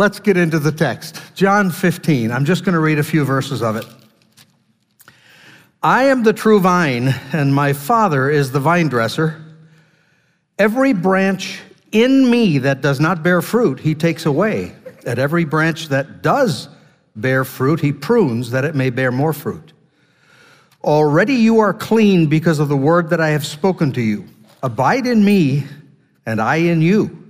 let's get into the text. John 15. I'm just going to read a few verses of it. I am the true vine, and my Father is the vine dresser. Every branch in me that does not bear fruit, he takes away. At every branch that does bear fruit, he prunes that it may bear more fruit. Already you are clean because of the word that I have spoken to you. Abide in me, and I in you.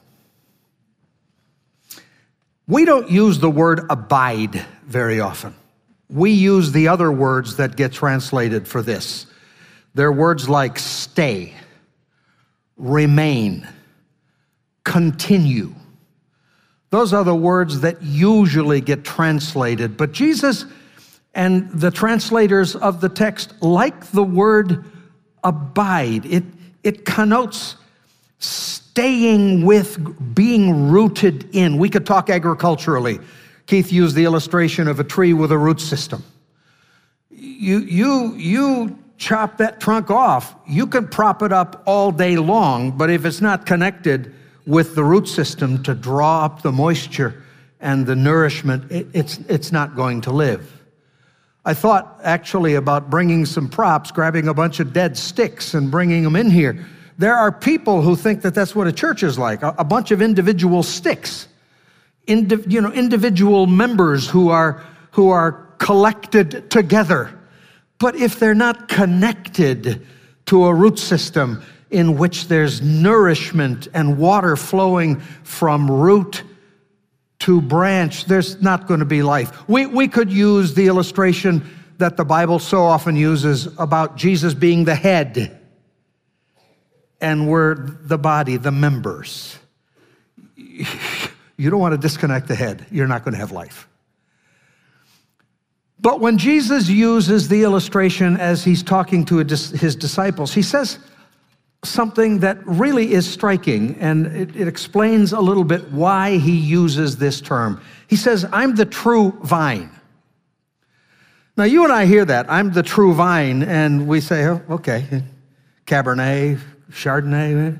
We don't use the word abide very often. We use the other words that get translated for this. They're words like stay, remain, continue. Those are the words that usually get translated, but Jesus and the translators of the text like the word abide. It, it connotes staying with, being rooted in. We could talk agriculturally. Keith used the illustration of a tree with a root system. You, you, you chop that trunk off, you can prop it up all day long, but if it's not connected with the root system to draw up the moisture and the nourishment, it, it's, it's not going to live. I thought actually about bringing some props, grabbing a bunch of dead sticks and bringing them in here. There are people who think that that's what a church is like a, a bunch of individual sticks, Indi- you know, individual members who are, who are collected together. But if they're not connected to a root system in which there's nourishment and water flowing from root to branch, there's not going to be life. We, we could use the illustration that the Bible so often uses about Jesus being the head and we're the body, the members. You don't want to disconnect the head, you're not going to have life. But when Jesus uses the illustration as he's talking to his disciples, he says, something that really is striking, and it, it, explains a little bit why he uses this term. He says, I'm the true vine. Now, you and I hear that, I'm the true vine, and we say, oh, okay, Cabernet, Chardonnay.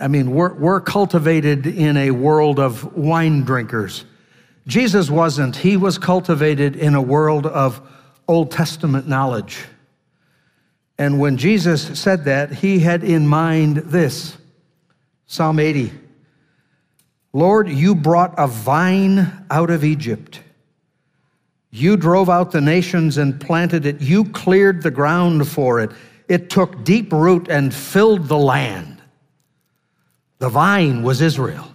I mean, we're, we're cultivated in a world of wine drinkers. Jesus wasn't, he was cultivated in a world of Old Testament knowledge. And when Jesus said that, he had in mind this Psalm 80 Lord, you brought a vine out of Egypt. You drove out the nations and planted it. You cleared the ground for it. It took deep root and filled the land. The vine was Israel.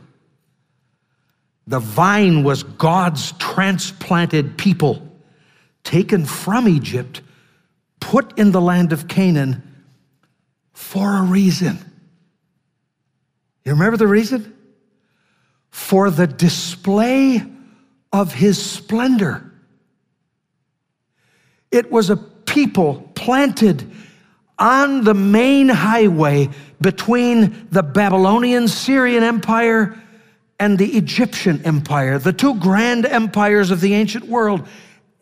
The vine was God's transplanted people taken from Egypt put in the land of Canaan for a reason. You remember the reason? For the display of his splendor. It was a people planted on the main highway between the Babylonian Syrian Empire and the Egyptian Empire, the two grand empires of the ancient world.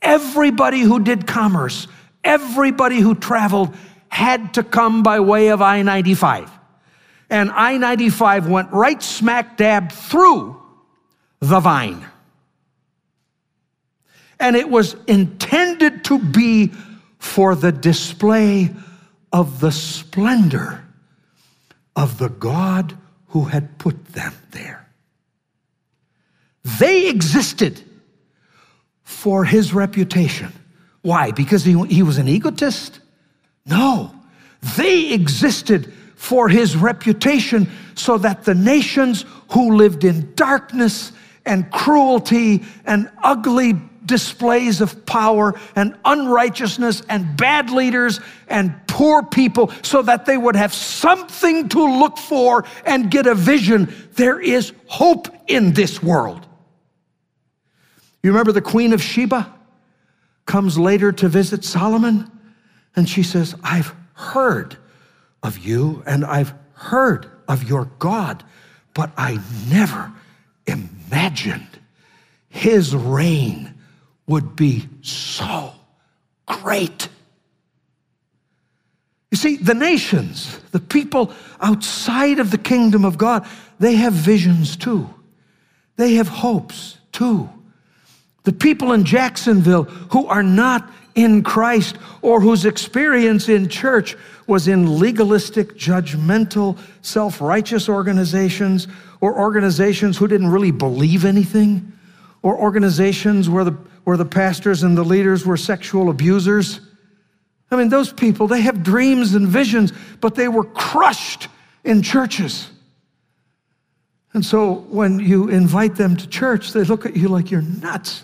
Everybody who did commerce Everybody who traveled had to come by way of I 95. And I 95 went right smack dab through the vine. And it was intended to be for the display of the splendor of the God who had put them there. They existed for his reputation. Why? Because he, he was an egotist? No. They existed for his reputation so that the nations who lived in darkness and cruelty and ugly displays of power and unrighteousness and bad leaders and poor people so that they would have something to look for and get a vision. There is hope in this world. You remember the Queen of Sheba? comes later to visit Solomon, and she says, I've heard of you and I've heard of your God, but I never imagined his reign would be so great. You see, the nations, the people outside of the kingdom of God, they have visions too. They have hopes too. The people in Jacksonville who are not in Christ or whose experience in church was in legalistic, judgmental, self righteous organizations or organizations who didn't really believe anything or organizations where the, where the pastors and the leaders were sexual abusers. I mean, those people, they have dreams and visions, but they were crushed in churches. And so when you invite them to church, they look at you like you're nuts.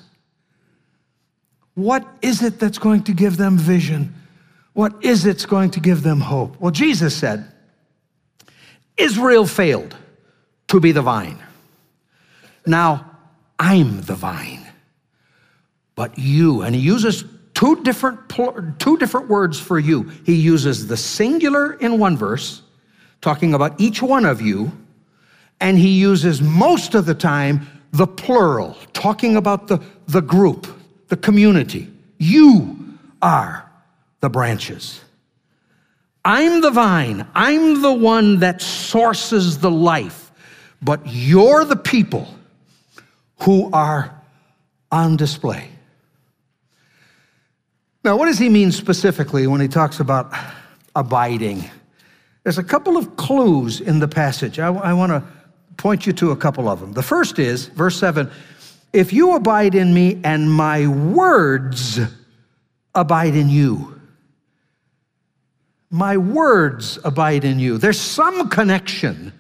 What is it that's going to give them vision? What is it's going to give them hope? Well, Jesus said, Israel failed to be the vine. Now, I'm the vine. But you, and he uses two different, two different words for you. He uses the singular in one verse, talking about each one of you, and he uses most of the time the plural, talking about the, the group the community. You are the branches. I'm the vine. I'm the one that sources the life. But you're the people who are on display. Now, what does he mean specifically when he talks about abiding? There's a couple of clues in the passage. I, I want to point you to a couple of them. The first is, verse 7 if you abide in me and my words abide in you, my words abide in you. There's some connection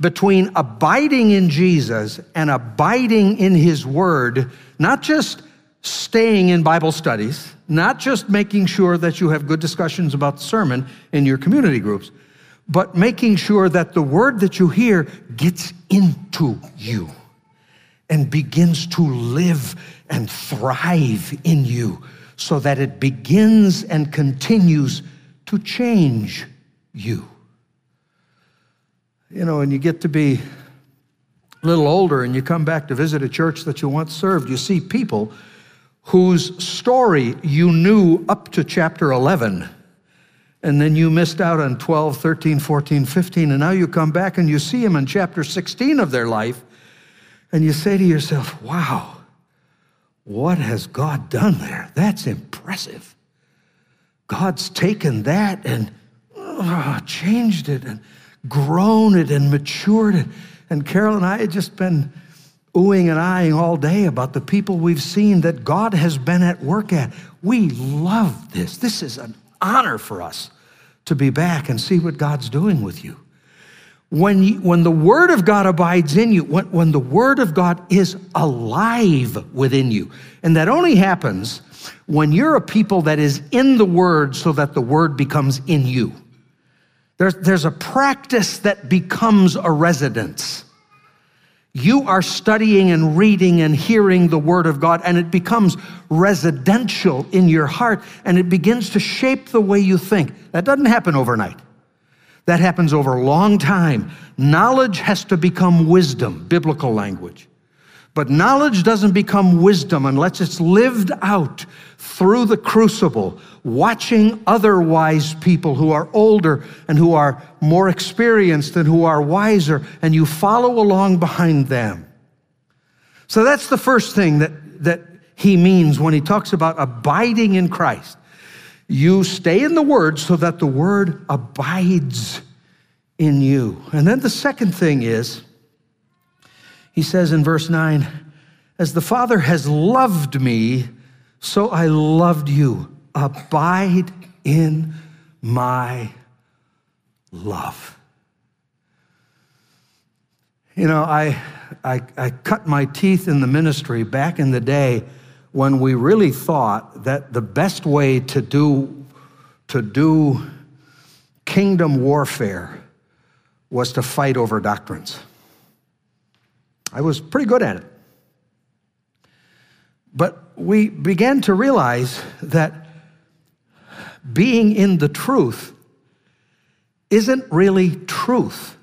between abiding in Jesus and abiding in his word, not just staying in Bible studies, not just making sure that you have good discussions about the sermon in your community groups, but making sure that the word that you hear gets into you and begins to live and thrive in you so that it begins and continues to change you. You know, when you get to be a little older and you come back to visit a church that you once served, you see people whose story you knew up to chapter 11 and then you missed out on 12, 13, 14, 15, and now you come back and you see them in chapter 16 of their life, and you say to yourself, wow, what has God done there? That's impressive. God's taken that and changed it and grown it and matured it. And Carol and I had just been oohing and eyeing all day about the people we've seen that God has been at work at. We love this. This is an honor for us to be back and see what God's doing with you. When, you, when the Word of God abides in you, when, when the Word of God is alive within you, and that only happens when you're a people that is in the Word so that the Word becomes in you. There's, there's a practice that becomes a residence. You are studying and reading and hearing the Word of God, and it becomes residential in your heart, and it begins to shape the way you think. That doesn't happen overnight. That happens over a long time. Knowledge has to become wisdom, biblical language. But knowledge doesn't become wisdom unless it's lived out through the crucible, watching other wise people who are older and who are more experienced and who are wiser, and you follow along behind them. So that's the first thing that, that he means when he talks about abiding in Christ. You stay in the Word so that the Word abides in you. And then the second thing is, he says in verse 9, As the Father has loved me, so I loved you. Abide in my love. You know, I, I, I cut my teeth in the ministry back in the day when we really thought that the best way to do, to do kingdom warfare was to fight over doctrines. I was pretty good at it. But we began to realize that being in the truth isn't really truth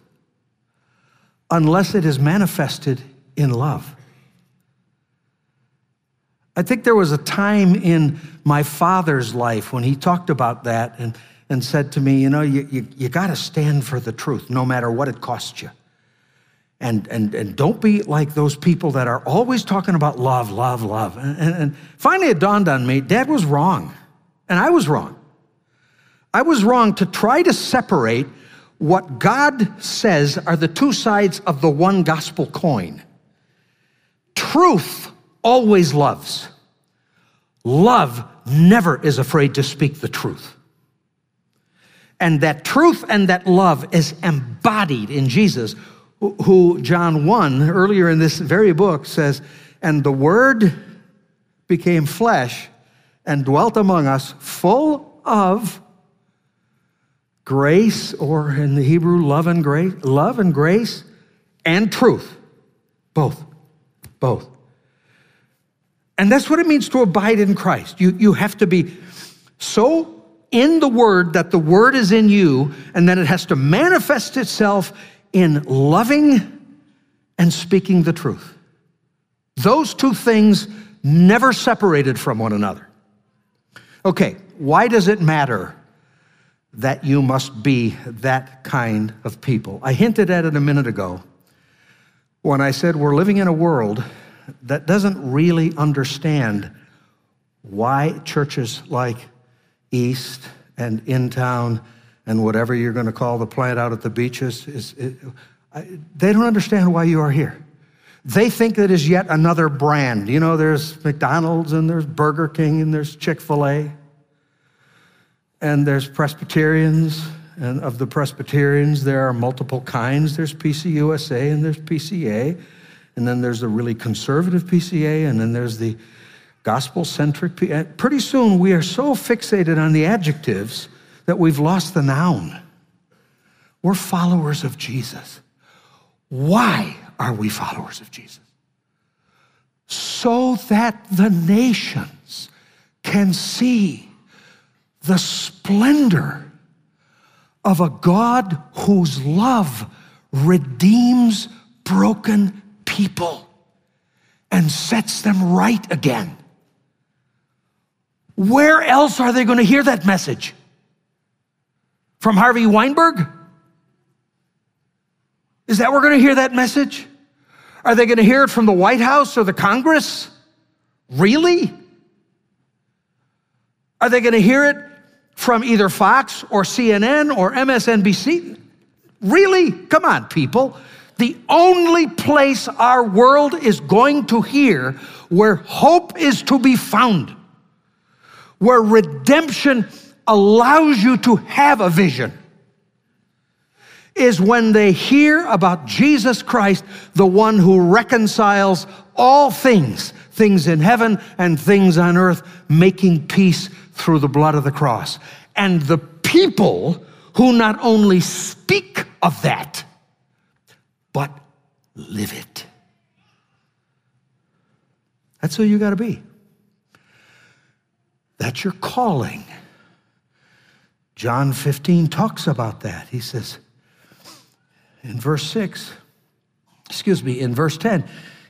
unless it is manifested in love. I think there was a time in my father's life when he talked about that and, and said to me, You know, you, you, you got to stand for the truth no matter what it costs you. And, and, and don't be like those people that are always talking about love, love, love. And, and, finally, it dawned on me dad was wrong, and I was wrong. I was wrong to try to separate what God says are the two sides of the one gospel coin. Truth always loves. Love never is afraid to speak the truth. And that truth and that love is embodied in Jesus, who John 1, earlier in this very book, says, And the Word became flesh and dwelt among us, full of grace, or in the Hebrew, love and grace, love and grace and truth. Both. Both. And that's what it means to abide in Christ. You, you have to be so in the Word that the Word is in you, and then it has to manifest itself in loving and speaking the truth. Those two things never separated from one another. Okay, why does it matter that you must be that kind of people? I hinted at it a minute ago when I said we're living in a world that doesn't really understand why churches like East and InTown and whatever you're going to call the plant out at the beaches is, it, I, they don't understand why you are here. They think that is yet another brand. You know, there's McDonald's and there's Burger King and there's Chick fil A and there's Presbyterians. And of the Presbyterians, there are multiple kinds. There's PCUSA and there's PCA and then there's the really conservative PCA, and then there's the gospel centric. Pretty soon, we are so fixated on the adjectives that we've lost the noun. We're followers of Jesus. Why are we followers of Jesus? So that the nations can see the splendor of a God whose love redeems broken people and sets them right again. Where else are they going to hear that message? From Harvey Weinberg? Is that we're going to hear that message? Are they going to hear it from the White House or the Congress? Really? Are they going to hear it from either Fox or CNN or MSNBC? Really? Come on, people the only place our world is going to hear where hope is to be found, where redemption allows you to have a vision, is when they hear about Jesus Christ, the one who reconciles all things, things in heaven and things on earth, making peace through the blood of the cross. And the people who not only speak of that, but live it. That's who you got to be. That's your calling. John 15 talks about that. He says in verse 6, excuse me, in verse 10,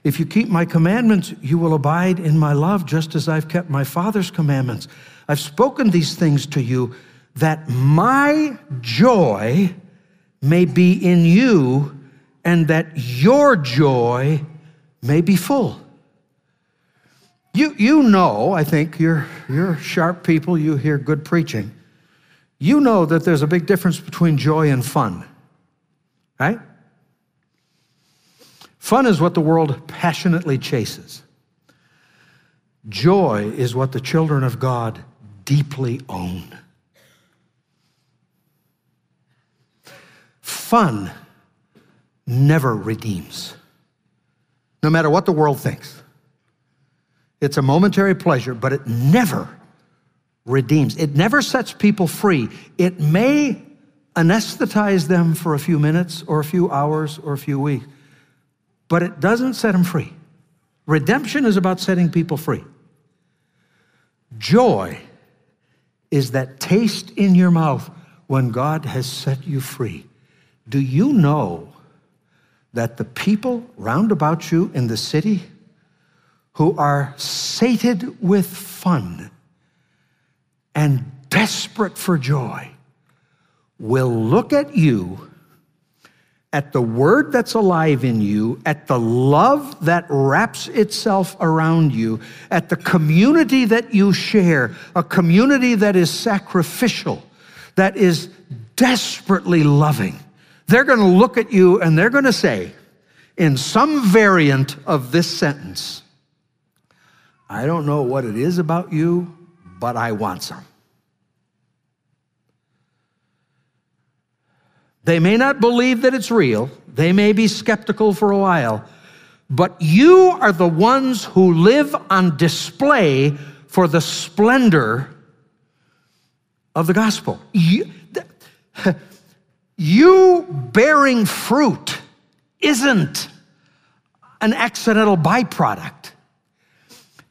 if you keep my commandments, you will abide in my love, just as I've kept my Father's commandments. I've spoken these things to you that my joy may be in you and that your joy may be full. You, you know, I think you're, you're sharp people, you hear good preaching. You know that there's a big difference between joy and fun, right? Fun is what the world passionately chases. Joy is what the children of God deeply own. Fun never redeems, no matter what the world thinks. It's a momentary pleasure, but it never redeems. It never sets people free. It may anesthetize them for a few minutes or a few hours or a few weeks, but it doesn't set them free. Redemption is about setting people free. Joy is that taste in your mouth when God has set you free. Do you know that the people round about you in the city who are sated with fun and desperate for joy will look at you, at the word that's alive in you, at the love that wraps itself around you, at the community that you share, a community that is sacrificial, that is desperately loving. They're going to look at you and they're going to say, in some variant of this sentence, I don't know what it is about you, but I want some. They may not believe that it's real, they may be skeptical for a while, but you are the ones who live on display for the splendor of the gospel. You, you bearing fruit isn't an accidental byproduct.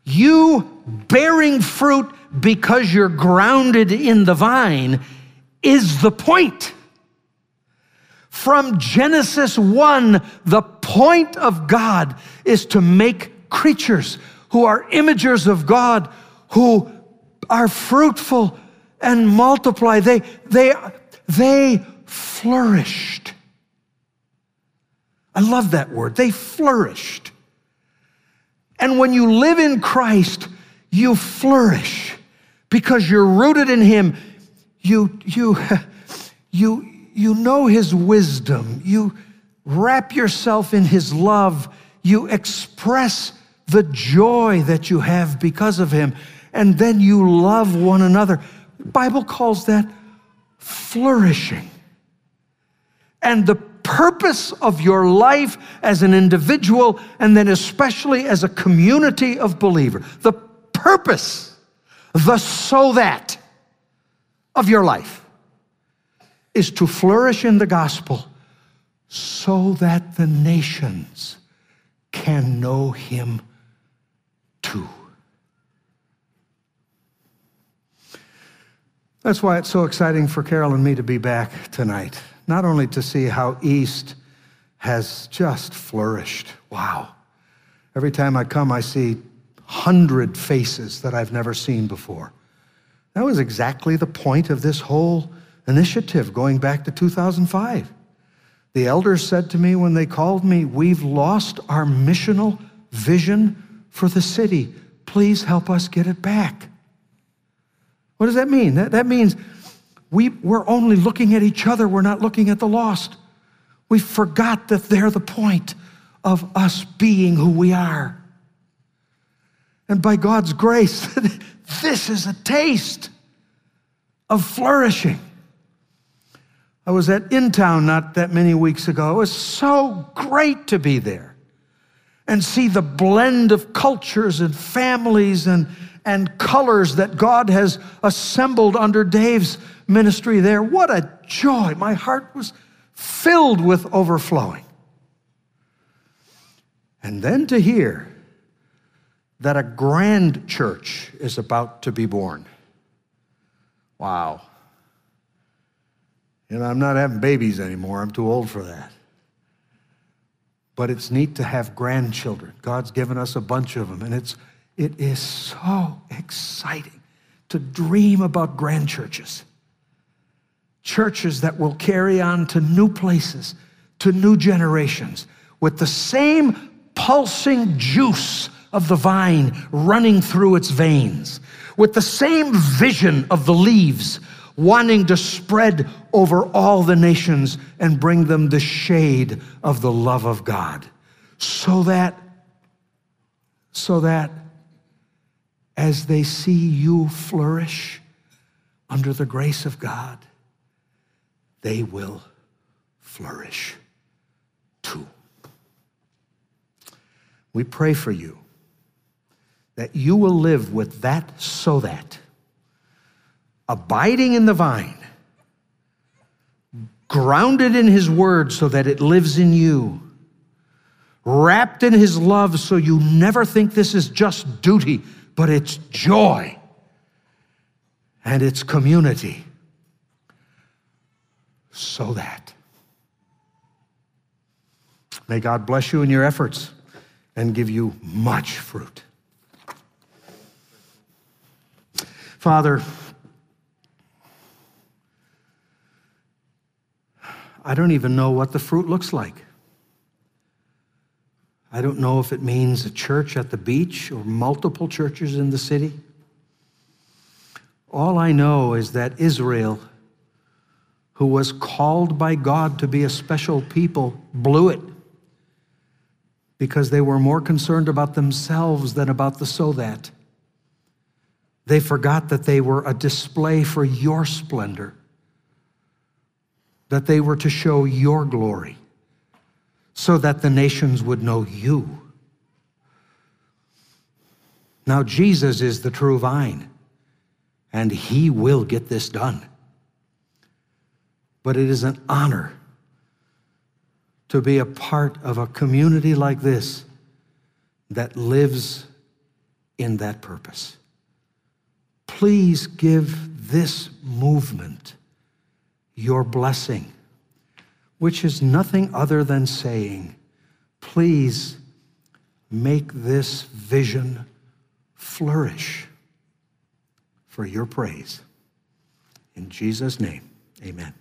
You bearing fruit because you're grounded in the vine is the point. From Genesis 1, the point of God is to make creatures who are imagers of God, who are fruitful and multiply. They, they, they flourished. I love that word. They flourished. And when you live in Christ, you flourish because you're rooted in Him. You, you, you, you know His wisdom. You wrap yourself in His love. You express the joy that you have because of Him. And then you love one another. The Bible calls that flourishing. And the purpose of your life as an individual and then especially as a community of believers. The purpose, the so that of your life is to flourish in the gospel so that the nations can know him too. That's why it's so exciting for Carol and me to be back tonight not only to see how East has just flourished. Wow. Every time I come, I see hundred faces that I've never seen before. That was exactly the point of this whole initiative going back to 2005. The elders said to me when they called me, We've lost our missional vision for the city. Please help us get it back. What does that mean? That, that means we, we're only looking at each other, we're not looking at the lost. We forgot that they're the point of us being who we are. And by God's grace, this is a taste of flourishing. I was at InTown not that many weeks ago. It was so great to be there and see the blend of cultures and families and, and colors that God has assembled under Dave's ministry there. What a joy. My heart was filled with overflowing. And then to hear that a grand church is about to be born. Wow. You know, I'm not having babies anymore. I'm too old for that. But it's neat to have grandchildren. God's given us a bunch of them, and it's it is so exciting to dream about grand churches churches that will carry on to new places, to new generations, with the same pulsing juice of the vine running through its veins, with the same vision of the leaves wanting to spread over all the nations and bring them the shade of the love of God. So that, so that as they see you flourish under the grace of God, they will flourish too. We pray for you that you will live with that so that, abiding in the vine, grounded in his word so that it lives in you, wrapped in his love so you never think this is just duty, but it's joy and its community so that. May God bless you in your efforts and give you much fruit. Father, I don't even know what the fruit looks like. I don't know if it means a church at the beach or multiple churches in the city. All I know is that Israel, who was called by God to be a special people, blew it because they were more concerned about themselves than about the so that. They forgot that they were a display for your splendor, that they were to show your glory, so that the nations would know you. Now, Jesus is the true vine, and he will get this done. But it is an honor to be a part of a community like this that lives in that purpose. Please give this movement your blessing, which is nothing other than saying, please make this vision flourish for your praise. In Jesus' name, amen.